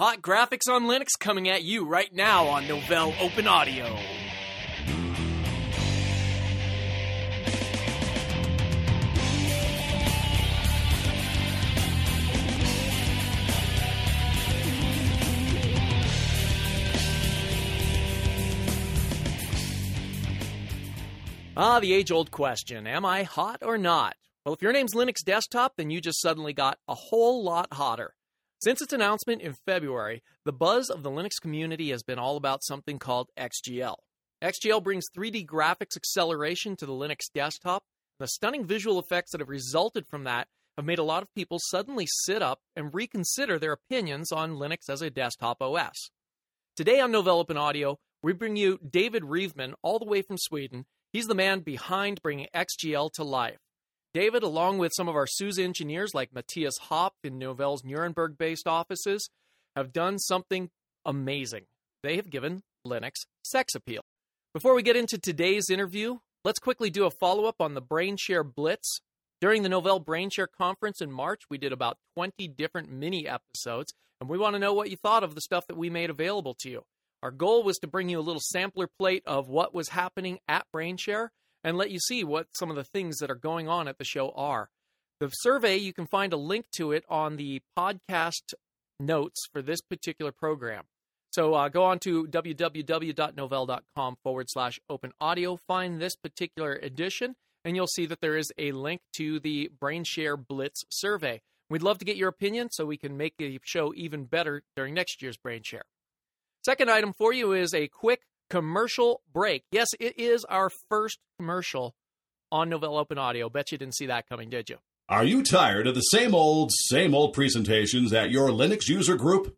Hot graphics on Linux coming at you right now on Novell Open Audio. Ah, the age old question Am I hot or not? Well, if your name's Linux Desktop, then you just suddenly got a whole lot hotter. Since its announcement in February, the buzz of the Linux community has been all about something called XGL. XGL brings 3D graphics acceleration to the Linux desktop. The stunning visual effects that have resulted from that have made a lot of people suddenly sit up and reconsider their opinions on Linux as a desktop OS. Today on Novell Open Audio, we bring you David Reveman, all the way from Sweden, He's the man behind bringing XGL to life. David, along with some of our SUSE engineers like Matthias Hopf in Novell's Nuremberg based offices, have done something amazing. They have given Linux sex appeal. Before we get into today's interview, let's quickly do a follow up on the BrainShare Blitz. During the Novell BrainShare conference in March, we did about 20 different mini episodes, and we want to know what you thought of the stuff that we made available to you. Our goal was to bring you a little sampler plate of what was happening at BrainShare and let you see what some of the things that are going on at the show are. The survey, you can find a link to it on the podcast notes for this particular program. So uh, go on to www.novell.com forward slash open audio, find this particular edition, and you'll see that there is a link to the BrainShare Blitz survey. We'd love to get your opinion so we can make the show even better during next year's BrainShare. Second item for you is a quick commercial break. Yes, it is our first commercial on Novell Open Audio. Bet you didn't see that coming, did you? Are you tired of the same old, same old presentations at your Linux user group?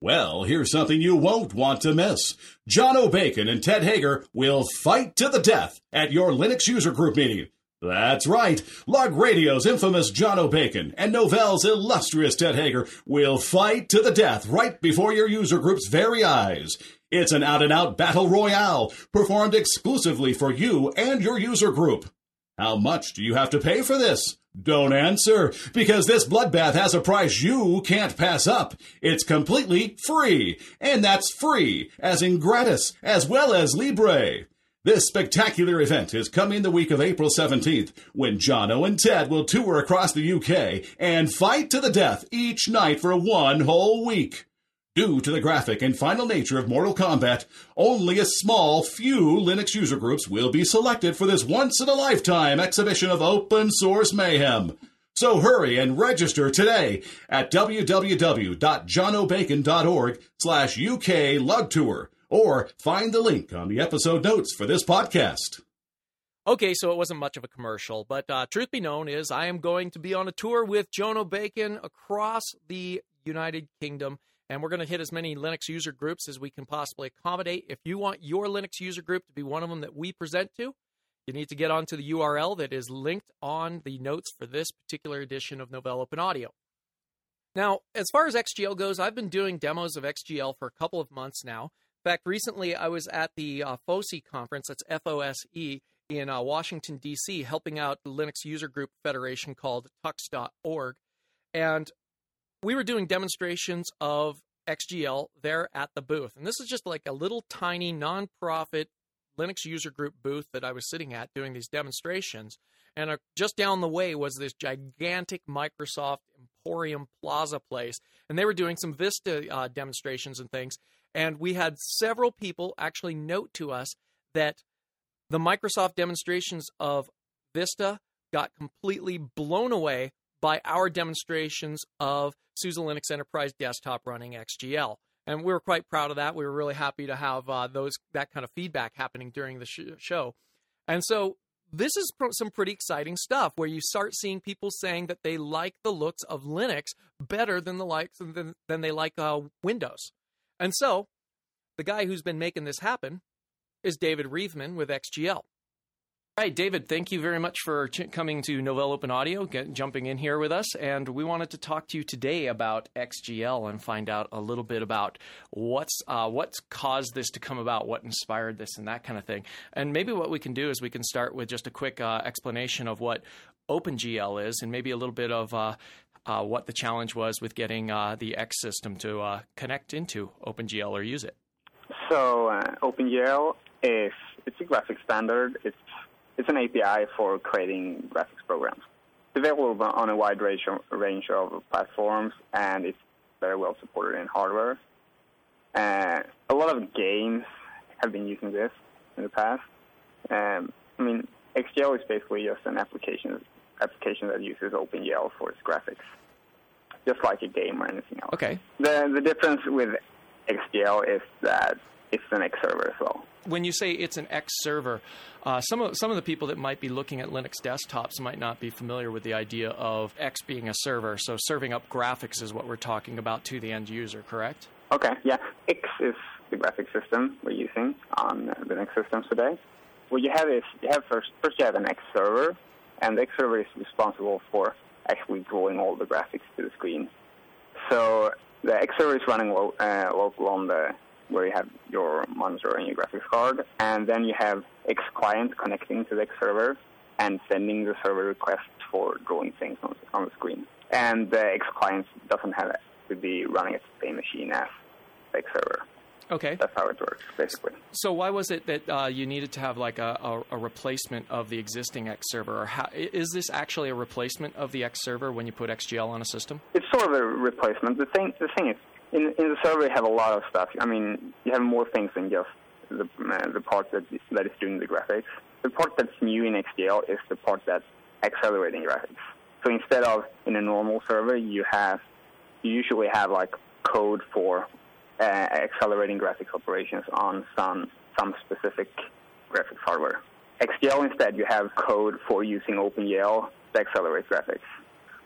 Well, here's something you won't want to miss. Jono Bacon and Ted Haeger will fight to the death at your Linux user group meeting. That's right. LugRadio's infamous Jono Bacon and Novell's illustrious Ted Haeger will fight to the death right before your user group's very eyes. It's an out and out battle royale performed exclusively for you and your user group. How much do you have to pay for this? Don't answer, because this bloodbath has a price you can't pass up. It's completely free, and that's free, as in gratis, as well as Libre. This spectacular event is coming the week of April 17th, when Jono and Ted will tour across the UK and fight to the death each night for one whole week. Due to the graphic and final nature of Mortal Kombat, only a small few Linux user groups will be selected for this once in a lifetime exhibition of open source mayhem. So hurry and register today at www.jonobacon.org slash UK Lug Tour or find the link on the episode notes for this podcast. Okay, so it wasn't much of a commercial, but uh, truth be known is I am going to be on a tour with Jono Bacon across the United Kingdom, and we're going to hit as many Linux user groups as we can possibly accommodate. If you want your Linux user group to be one of them that we present to, you need to get onto the URL that is linked on the notes for this particular edition of Novell Open Audio. Now, as far as XGL goes, I've been doing demos of XGL for a couple of months now. In fact, recently I was at the uh, FOSE conference, that's F O S E, in uh, Washington, D.C., helping out the Linux user group federation called tux.org. And we were doing demonstrations of XGL there at the booth. And this is just like a little tiny nonprofit Linux user group booth that I was sitting at doing these demonstrations. And uh, just down the way was this gigantic Microsoft Emporium Plaza place. And they were doing some Vista uh, demonstrations and things. And we had several people actually note to us that the Microsoft demonstrations of Vista got completely blown away by our demonstrations of SUSE Linux Enterprise Desktop running XGL. And we were quite proud of that. We were really happy to have uh, those that kind of feedback happening during the sh- show. And so this is some pretty exciting stuff where you start seeing people saying that they like the looks of Linux better than the likes than, than they like uh, Windows. And so, the guy who's been making this happen is David Reveman with XGL. All right, David, thank you very much for ch- coming to Novell Open Audio, get, jumping in here with us. And we wanted to talk to you today about XGL and find out a little bit about what's uh, what's caused this to come about, what inspired this, and that kind of thing. And maybe what we can do is we can start with just a quick uh, explanation of what OpenGL is, and maybe a little bit of uh, uh, what the challenge was with getting uh, the X system to uh, connect into OpenGL or use it. So OpenGL is it's a graphic standard. It's it's an API for creating graphics programs. It's available on a wide range of, platforms, and it's very well supported in hardware. Uh, a lot of games have been using this in the past. Um, I mean, XGL is basically just an application application that uses OpenGL for its graphics, just like a game or anything else. Okay. The the difference with XGL is that it's an X server as well. When you say it's an X server, uh, some of some of the people that might be looking at Linux desktops might not be familiar with the idea of X being a server. So serving up graphics is what we're talking about to the end user, correct? Okay, yeah. X is the graphic system we're using on Linux systems today. What you have is you have first first you have an X server, and the X server is responsible for actually drawing all the graphics to the screen. So the X server is running lo- uh, local on the where you have your monitor and your graphics card, and then you have X client connecting to the X server and sending the server requests for drawing things on, on the screen. And the X client doesn't have to be running at the same machine as the X server. Okay. That's how it works, basically. So why was it that uh, you needed to have like a, a, a, replacement of the existing X server? Or how, is this actually a replacement of the X server when you put XGL on a system? It's sort of a replacement. The thing, the thing is, in, in the server you have a lot of stuff. I mean, you have more things than just the uh, the part that that is doing the graphics. The part that's new in XGL is the part that's accelerating graphics. So instead of in a normal server, you have you usually have like code for uh, accelerating graphics operations on some some specific graphics hardware. XGL instead, you have code for using OpenGL to accelerate graphics.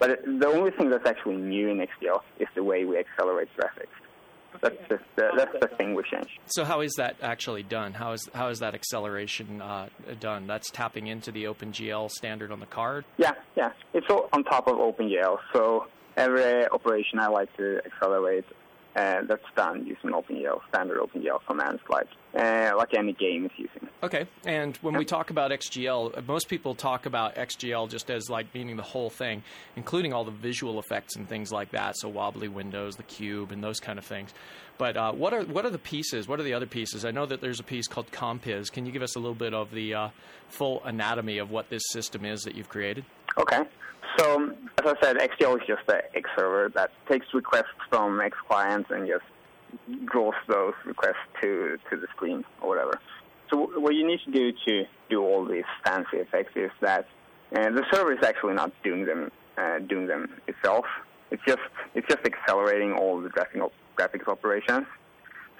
But the only thing that's actually new in XGL is the way we accelerate graphics. That's the, that's the thing we changed. So how is that actually done? How is how is that acceleration uh, done? That's tapping into the OpenGL standard on the card. Yeah, yeah, it's all on top of OpenGL. So every operation I like to accelerate uh, that's done using OpenGL, standard OpenGL commands like uh, like any game is using. Okay, and when we talk about XGL, most people talk about XGL just as like meaning the whole thing, including all the visual effects and things like that. So wobbly windows, the cube, and those kind of things. But uh, what are what are the pieces? What are the other pieces? I know that there's a piece called Compiz. Can you give us a little bit of the uh, full anatomy of what this system is that you've created? Okay. So, as I said, XGL is just the X server that takes requests from X clients and just draws those requests to, to the screen or whatever. So, what you need to do to do all these fancy effects is that uh, the server is actually not doing them uh, doing them itself. It's just it's just accelerating all the graphic graphics operations.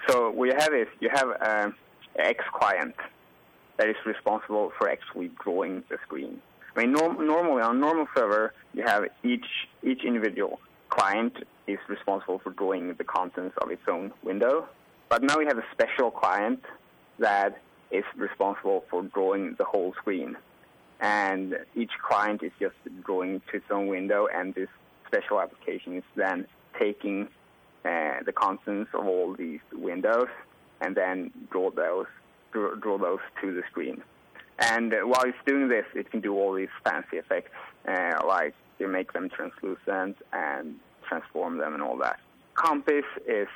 So what you have is you have an X client that is responsible for actually drawing the screen. I mean, norm- normally on a normal server, you have each each individual client is responsible for drawing the contents of its own window. But now we have a special client that is responsible for drawing the whole screen. And each client is just drawing to its own window, and this special application is then taking uh, the contents of all these windows and then draw those draw, draw those to the screen. And while it's doing this, it can do all these fancy effects, uh, like you make them translucent and transform them and all that. Compiz is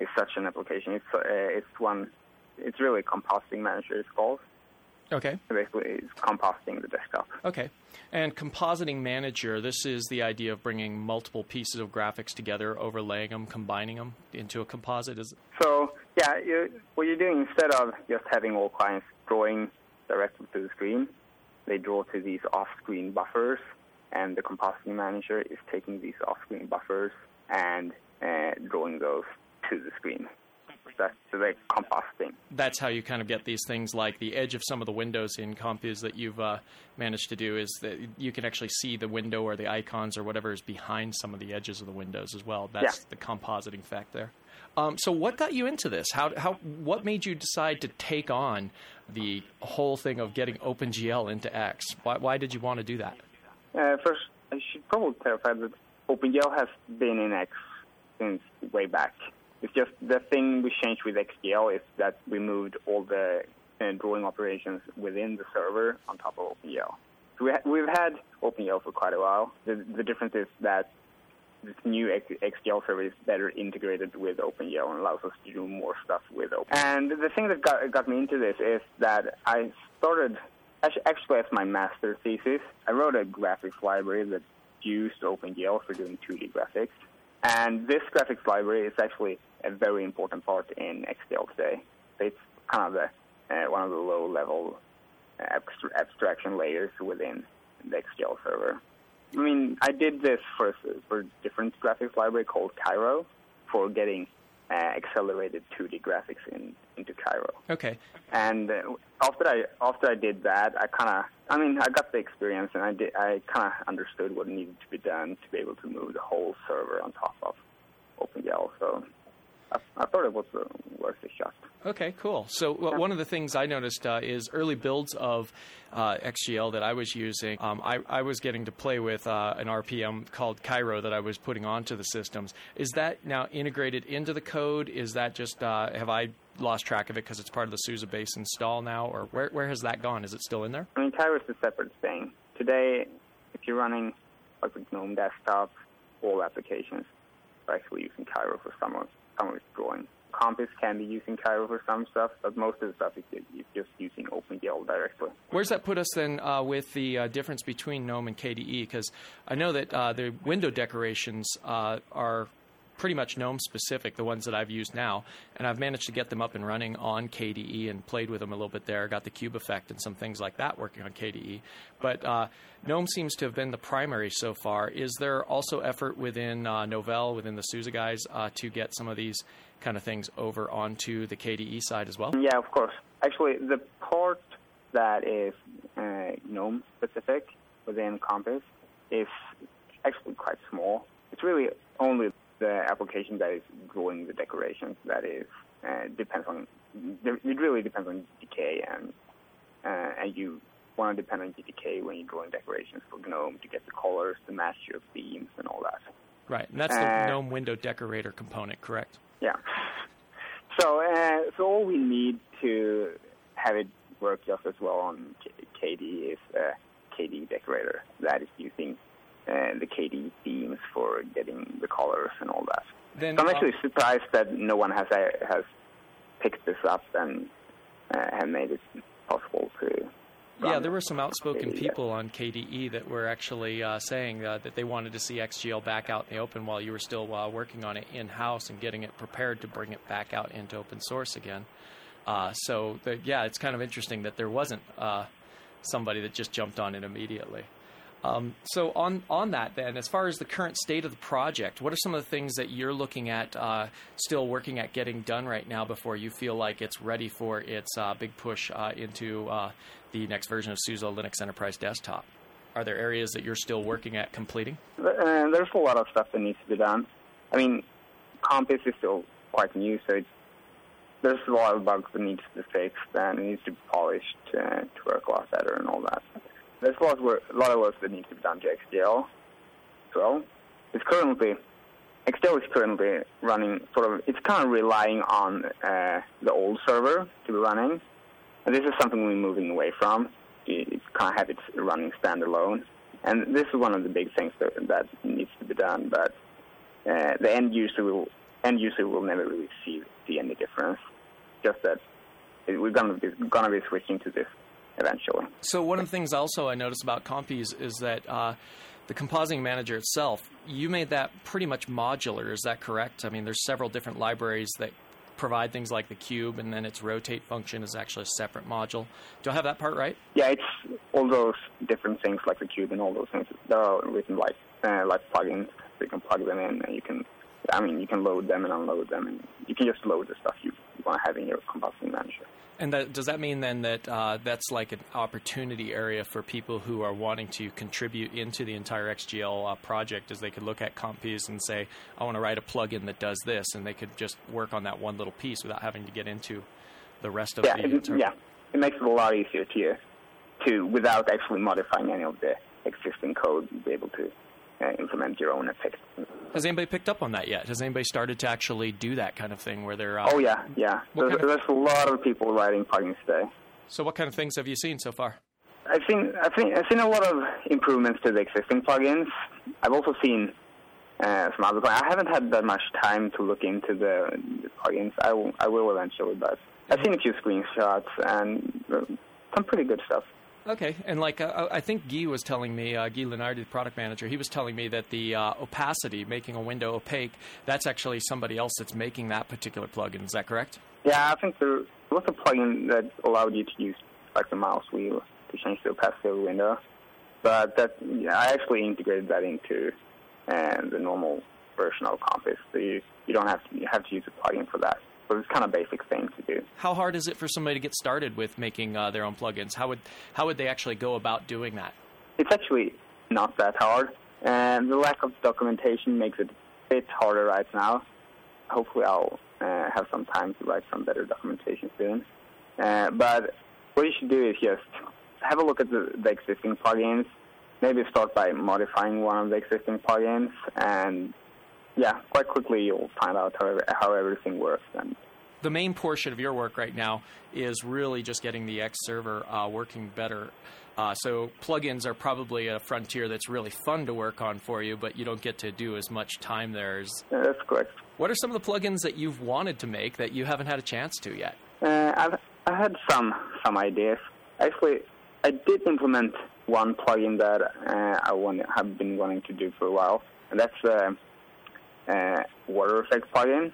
is such an application. It's uh, it's one. It's really a compositing manager. It's called. Okay. Basically, it's compositing the desktop. Okay. And compositing manager, this is the idea of bringing multiple pieces of graphics together, overlaying them, combining them into a composite. Is so? Yeah. You, what you're doing instead of just having all clients drawing directly to the screen, they draw to these off-screen buffers, and the compositing manager is taking these off-screen buffers and uh, drawing those to the screen. That's the compositing. That's how you kind of get these things like the edge of some of the windows in Compiz that you've uh, managed to do is that you can actually see the window or the icons or whatever is behind some of the edges of the windows as well. That's yeah. the compositing effect there. Um, so, what got you into this? How, how, what made you decide to take on the whole thing of getting OpenGL into X? Why, why did you want to do that? Uh, first, I should probably clarify that OpenGL has been in X since way back. It's just the thing we changed with XGL is that we moved all the uh, drawing operations within the server on top of OpenGL. So we ha- we've had OpenGL for quite a while. The, the difference is that this new XGL server is better integrated with OpenGL and allows us to do more stuff with Open. And the thing that got, got me into this is that I started, actually as my master thesis, I wrote a graphics library that used OpenGL for doing 2D graphics. And this graphics library is actually a very important part in XGL today. It's kind of the, uh, one of the low-level abstraction layers within the XGL server. I mean, I did this for for a different graphics library called Cairo for getting uh, accelerated 2D graphics in into Cairo. Okay. And uh, after I after I did that, I kind of I mean I got the experience and I did I kind of understood what needed to be done to be able to move the whole server on top of OpenGL. So I, I thought it was uh, worth a shot. Okay, cool. So well, one of the things I noticed uh, is early builds of uh, XGL that I was using. Um, I, I, was getting to play with uh, an RPM called Cairo that I was putting onto the systems. Is that now integrated into the code? Is that just uh, have I lost track of it because it's part of the SUSE base install now, or where where has that gone? Is it still in there? I mean, Cairo is a separate thing. Today, if you're running like with GNOME desktop, all applications are actually using Cairo for some of of drawing. Compiz can be using Cairo for some stuff, but most of the stuff is just using OpenGL directly. Where's that put us then uh, with the uh, difference between GNOME and KDE? Because I know that uh, the window decorations uh, are pretty much GNOME specific, the ones that I've used now, and I've managed to get them up and running on KDE and played with them a little bit there. Got the cube effect and some things like that working on KDE. But uh, GNOME seems to have been the primary so far. Is there also effort within uh, Novell, within the SUSE guys, uh, to get some of these kind of things over onto the KDE side as well? Yeah, of course. Actually, the part that is uh, GNOME specific within Compiz is actually quite small. It's really only the application that is drawing the decorations that is uh, depends on it really depends on GTK and uh, and you want to depend on GTK when you're drawing decorations for GNOME to get the colors to match your themes and all that. Right, and that's the uh, GNOME window decorator component, correct? Yeah. So uh, so all we need to have it work just as well on KDE is a KDE decorator that is using uh, the KDE themes for getting the colors and all that. Then, so I'm actually uh, surprised that no one has uh, has picked this up and uh, and made it possible to. Yeah, there were some outspoken KDE. people on KDE that were actually uh, saying uh, that they wanted to see XGL back out in the open while you were still uh, working on it in house and getting it prepared to bring it back out into open source again. Uh, so, the, yeah, it's kind of interesting that there wasn't uh, somebody that just jumped on it immediately. Um, so on on that, then, as far as the current state of the project, what are some of the things that you're looking at, uh, still working at getting done right now before you feel like it's ready for its uh, big push uh, into uh, the next version of SUSE Linux Enterprise Desktop? Are there areas that you're still working at completing? Uh, there's a lot of stuff that needs to be done. I mean, Compiz is still quite new, so there's a lot of bugs that needs to be fixed and it needs to be polished uh, to work a lot better and all that there's a lot, of work, a lot of work that needs to be done to as well. It's currently XGL is currently running sort of. It's kind of relying on uh, the old server to be running, and this is something we're moving away from. It can't have it running standalone, and this is one of the big things that, that needs to be done. But uh, the end user will end user will never really see see any difference. Just that we're gonna be gonna be switching to this eventually. So one of the things also I noticed about Compiz is that uh, the compositing manager itself, you made that pretty much modular. Is that correct? I mean, there's several different libraries that provide things like the cube, and then its rotate function is actually a separate module. Do I have that part right? Yeah, it's all those different things like the cube and all those things. They're written like uh, like plugins. So you can plug them in, and you can. I mean, you can load them and unload them, and you can just load the stuff you want to have in your compositing manager. And that, does that mean then that uh, that's like an opportunity area for people who are wanting to contribute into the entire XGL uh, project? As they could look at Compiz and say, "I want to write a plugin that does this," and they could just work on that one little piece without having to get into the rest of yeah, the. It, yeah, it makes it a lot easier to to without actually modifying any of the existing code, you'd be able to uh, implement your own effects. Has anybody picked up on that yet? Has anybody started to actually do that kind of thing where they're? Uh, oh yeah, yeah. There's, kind of... there's, a lot of people writing plugins today. So what kind of things have you seen so far? I've seen I've seen I've seen a lot of improvements to the existing plugins. I've also seen uh, some other. I haven't had that much time to look into the, the plugins. I will, I will eventually, but I've seen a few screenshots and uh, some pretty good stuff. Okay, and like uh, I think Guy was telling me, uh, Guy Lunardi, the product manager, he was telling me that the uh, opacity, making a window opaque, that's actually somebody else that's making that particular plugin. Is that correct? Yeah, I think there was a plugin that allowed you to use like the mouse wheel to change the opacity of the window, but that yeah, I actually integrated that into uh, the normal version of Compiz. so you, you don't have to you have to use a plugin for that. So it's kind of basic thing to do. How hard is it for somebody to get started with making uh, their own plugins? How would how would they actually go about doing that? It's actually not that hard, and the lack of documentation makes it a bit harder right now. Hopefully, I'll uh, have some time to write some better documentation soon. Uh, but what you should do is just have a look at the, the existing plugins. Maybe start by modifying one of the existing plugins and yeah, quite quickly you'll find out how, how everything works. And the main portion of your work right now is really just getting the X server uh, working better. Uh, so plugins are probably a frontier that's really fun to work on for you, but you don't get to do as much time there. As... Yeah, that's correct. What are some of the plugins that you've wanted to make that you haven't had a chance to yet? Uh, I've I had some some ideas. Actually, I did implement one plugin that uh, I want, have been wanting to do for a while, and that's uh, uh, water effect plugin.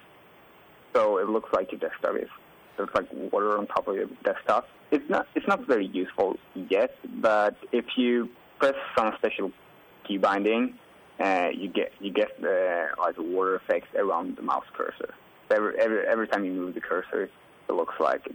So it looks like your desktop is there's like water on top of your desktop. It's not it's not very useful yet, but if you press some special key binding, uh, you get you get the like water effects around the mouse cursor. Every every every time you move the cursor, it looks like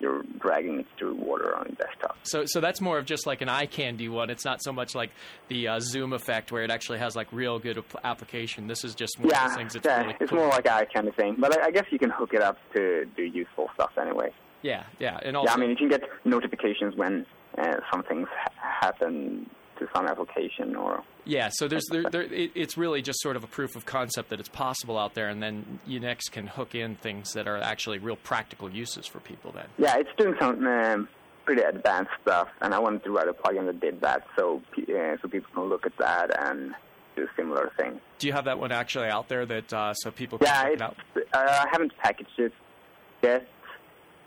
you're dragging it through water on desktop. So, so that's more of just like an eye candy one. It's not so much like the uh, zoom effect where it actually has like real good application. This is just one yeah, things. That's yeah, really it's cool. more like eye candy thing. But I, I, guess you can hook it up to do useful stuff anyway. Yeah, yeah, and also, yeah. I mean, you can get notifications when uh, some things ha- happen to some application or yeah so there's there, there it, it's really just sort of a proof of concept that it's possible out there and then you next can hook in things that are actually real practical uses for people then yeah it's doing some um, pretty advanced stuff and i wanted to write a plugin that did that so uh, so people can look at that and do similar things do you have that one actually out there that uh, so people can yeah check it out uh, i haven't packaged it yet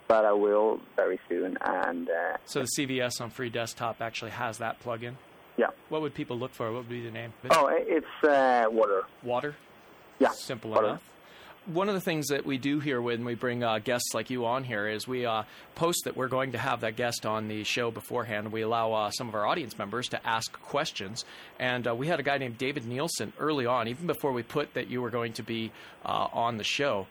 but I will very soon. And uh, so the CVS on Free Desktop actually has that plugin. Yeah. What would people look for? What would be the name? Oh, it's uh, water. Water. Yeah. Simple water. enough. One of the things that we do here when we bring uh, guests like you on here is we uh, post that we're going to have that guest on the show beforehand. We allow uh, some of our audience members to ask questions. And uh, we had a guy named David Nielsen early on, even before we put that you were going to be uh, on the show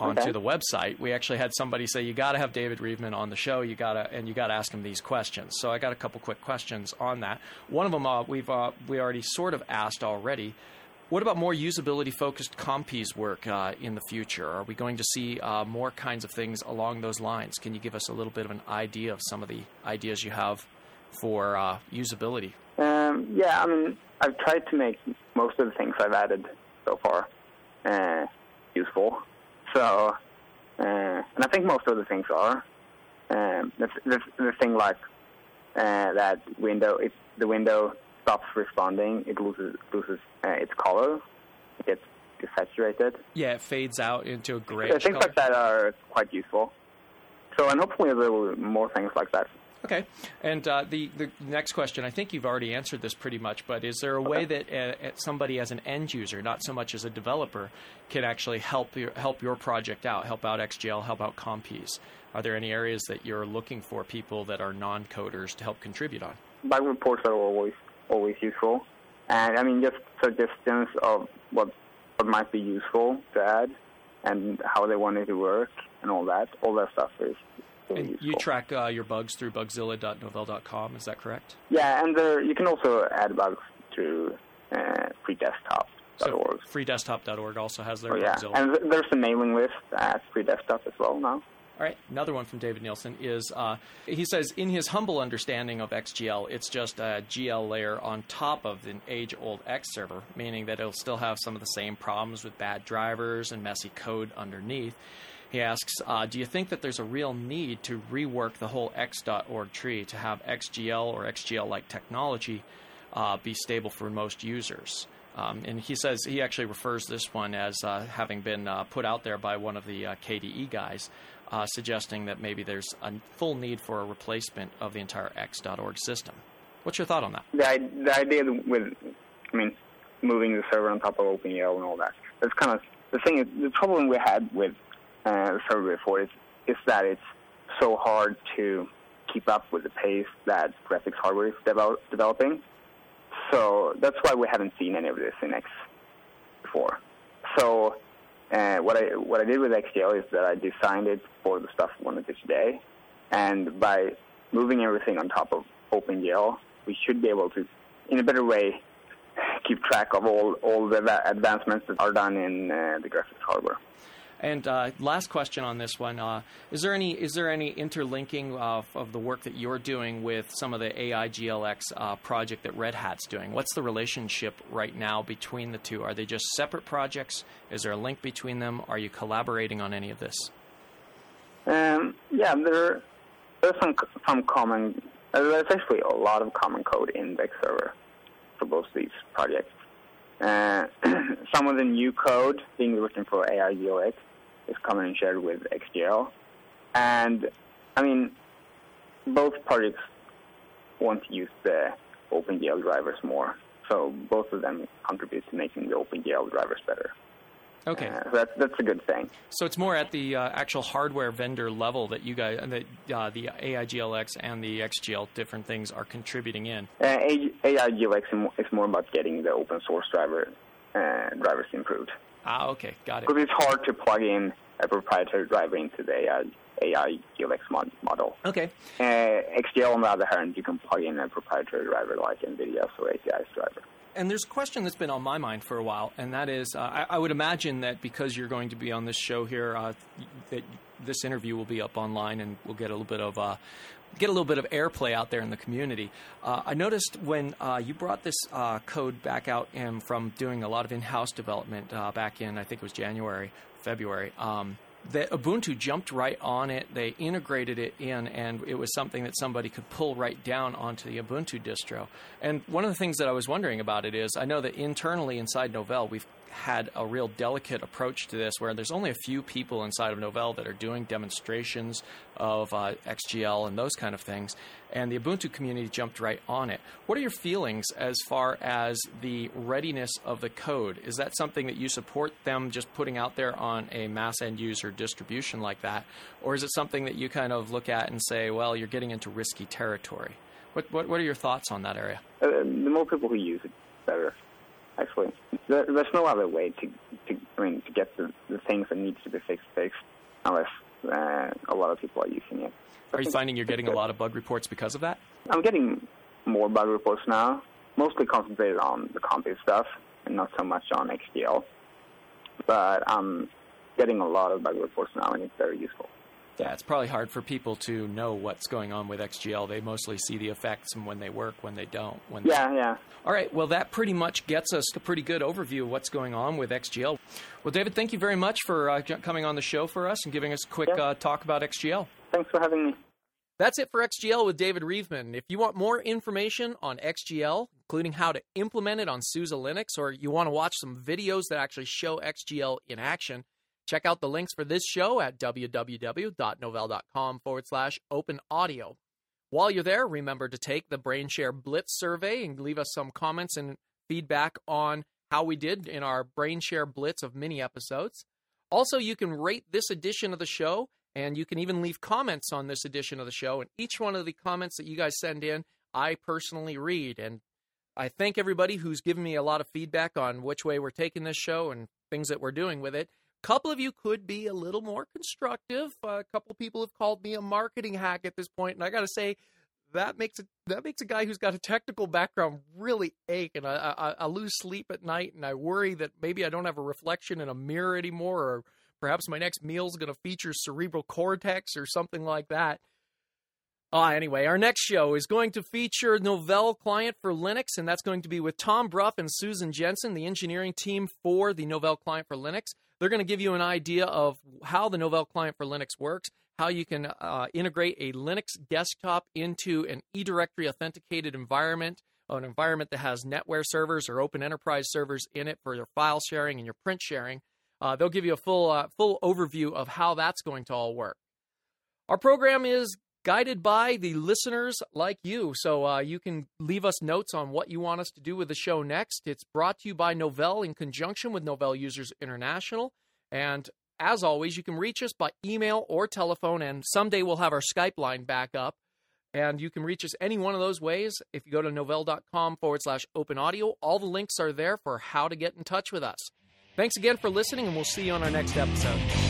onto Okay. the website, we actually had somebody say you got to have David Reveman on the show. You got to and you got to ask him these questions. So I got a couple quick questions on that. One of them uh, we've uh, we already sort of asked already. What about more usability focused Compiz work uh, in the future? Are we going to see uh, more kinds of things along those lines? Can you give us a little bit of an idea of some of the ideas you have for uh, usability? Um, yeah, I mean, I've tried to make most of the things I've added so far uh, useful. So, uh, and I think most of the things are. Um, the, the, the thing like uh, that window, if the window stops responding, it loses loses uh, its color. It gets desaturated. Yeah, it fades out into a gray. grayish things color. like that are quite useful. So, and hopefully there will be more things like that. Okay. And uh, the the next question, I think you've already answered this pretty much, but is there a way that uh, somebody as an end user, not so much as a developer, can actually help your help your project out, help out XGL, help out Compiz? Are there any areas that you're looking for people that are non-coders to help contribute on? bug reports are always always useful, and I mean just suggestions of what what might be useful to add and how they want it to work and all that. All that stuff is really And useful. you track uh, your bugs through bugzilla.novell.com, is that correct? yeah, and there, you can also add bugs to uh, freedesktop.org. So freedesktop.org also has their Oh, yeah, Bugzilla. and th- there's a mailing list at Free Desktop as well now. All right, another one from David Nielsen is uh, he says, in his humble understanding of XGL, it's just a GL layer on top of an age old X server, meaning that it'll still have some of the same problems with bad drivers and messy code underneath. He asks, uh, do you think that there's a real need to rework the whole X.org tree to have XGL or XGL like technology uh, be stable for most users? Um, and he says he actually refers this one as uh, having been uh, put out there by one of the uh, KDE guys, uh, suggesting that maybe there's a full need for a replacement of the entire X.org system. What's your thought on that? The, the idea with, I mean, moving the server on top of OpenGL and all that. That's kind of the thing. Is, the problem we had with uh, server before is is that it's so hard to keep up with the pace that graphics hardware is develop, developing. So that's why we haven't seen any of this in X before. So uh, what I what I did with XGL is that I designed it for the stuff we wanted to today, and by moving everything on top of OpenGL, we should be able to, in a better way, keep track of all all the advancements that are done in uh, the graphics hardware. And uh, last question on this one: uh, Is there any is there any interlinking of, of, the work that you're doing with some of the AIGLX uh, project that Red Hat's doing? What's the relationship right now between the two? Are they just separate projects? Is there a link between them? Are you collaborating on any of this? Um, yeah, there there's some some common. Uh, there's actually a lot of common code in Vex server for both these projects. Uh, some of the new code being written for AIGLX is common and shared with XGL. And, I mean, both projects want to use the OpenGL drivers more. So both of them contribute to making the OpenGL drivers better. Okay, uh, so that's that's a good thing. So it's more at the uh, actual hardware vendor level that you guys, that uh, the AIGLX and the XGL different things are contributing in. Uh, AIGLX is more about getting the open source driver uh, drivers improved. Ah, okay, got it. Because it's hard to plug in a proprietary driver into the AI, AI GLX mod, model. Okay. Uh, XGL, on the other hand, you can plug in a proprietary driver like NVIDIA's or ATI's driver. And there's a question that's been on my mind for a while, and that is uh, I, I, would imagine that because you're going to be on this show here, uh, that this interview will be up online and we'll get a little bit of uh, get a little bit of airplay out there in the community. Uh, I noticed when uh, you brought this uh, code back out from doing a lot of in-house development uh, back in, I think it was January, February. Um, that Ubuntu jumped right on it. They integrated it in, and it was something that somebody could pull right down onto the Ubuntu distro. And one of the things that I was wondering about it is I know that internally inside Novell, we've had a real delicate approach to this where there's only a few people inside of Novell that are doing demonstrations of uh, XGL and those kind of things. And the Ubuntu community jumped right on it. What are your feelings as far as the readiness of the code? Is that something that you support them just putting out there on a mass end user distribution like that? Or is it something that you kind of look at and say, well, you're getting into risky territory? What, what, what are your thoughts on that area? Uh, the more people who use it, better actually. There, there's no other way to, to, I mean, to get the, the things that needs to be fixed fixed unless uh, a lot of people are using it. Are you finding you're getting a lot of bug reports because of that? I'm getting more bug reports now, mostly concentrated on the Compiz stuff and not so much on XGL. But I'm getting a lot of bug reports now, and it's very useful. Yeah, it's probably hard for people to know what's going on with XGL. They mostly see the effects and when they work, when they don't. When yeah, they... yeah. All right, well, that pretty much gets us a pretty good overview of what's going on with XGL. Well, David, thank you very much for uh, coming on the show for us and giving us a quick yeah. uh, talk about XGL. Thanks for having me. That's it for XGL with David Reveman. If you want more information on XGL, including how to implement it on SUSE Linux, or you want to watch some videos that actually show XGL in action, Check out the links for this show at www.novell.com forward slash open audio. While you're there, remember to take the BrainShare Blitz survey and leave us some comments and feedback on how we did in our BrainShare Blitz of mini episodes. Also, you can rate this edition of the show, and you can even leave comments on this edition of the show. And each one of the comments that you guys send in, I personally read. And I thank everybody who's given me a lot of feedback on which way we're taking this show and things that we're doing with it couple of you could be a little more constructive. A couple people have called me a marketing hack at this point, and I got to say that makes a that makes a guy who's got a technical background really ache, and I, I, I lose sleep at night, and I worry that maybe I don't have a reflection in a mirror anymore, or perhaps my next meal is going to feature cerebral cortex or something like that. Uh, anyway, our next show is going to feature Novell Client for Linux, and that's going to be with Tom Bruff and Susan Jensen, the engineering team for the Novell Client for Linux. They're going to give you an idea of how the Novell client for Linux works, how you can uh, integrate a Linux desktop into an eDirectory authenticated environment an environment that has NetWare servers or Open Enterprise servers in it for your file sharing and your print sharing. Uh, they'll give you a full uh, full overview of how that's going to all work. Our program is guided by the listeners like you, so uh, you can leave us notes on what you want us to do with the show next. It's brought to you by Novell in conjunction with Novell Users International, and as always, you can reach us by email or telephone, and someday we'll have our Skype line back up. And you can reach us any one of those ways. If you go to novell.com forward slash open audio, all the links are there for how to get in touch with us. Thanks again for listening, and we'll see you on our next episode.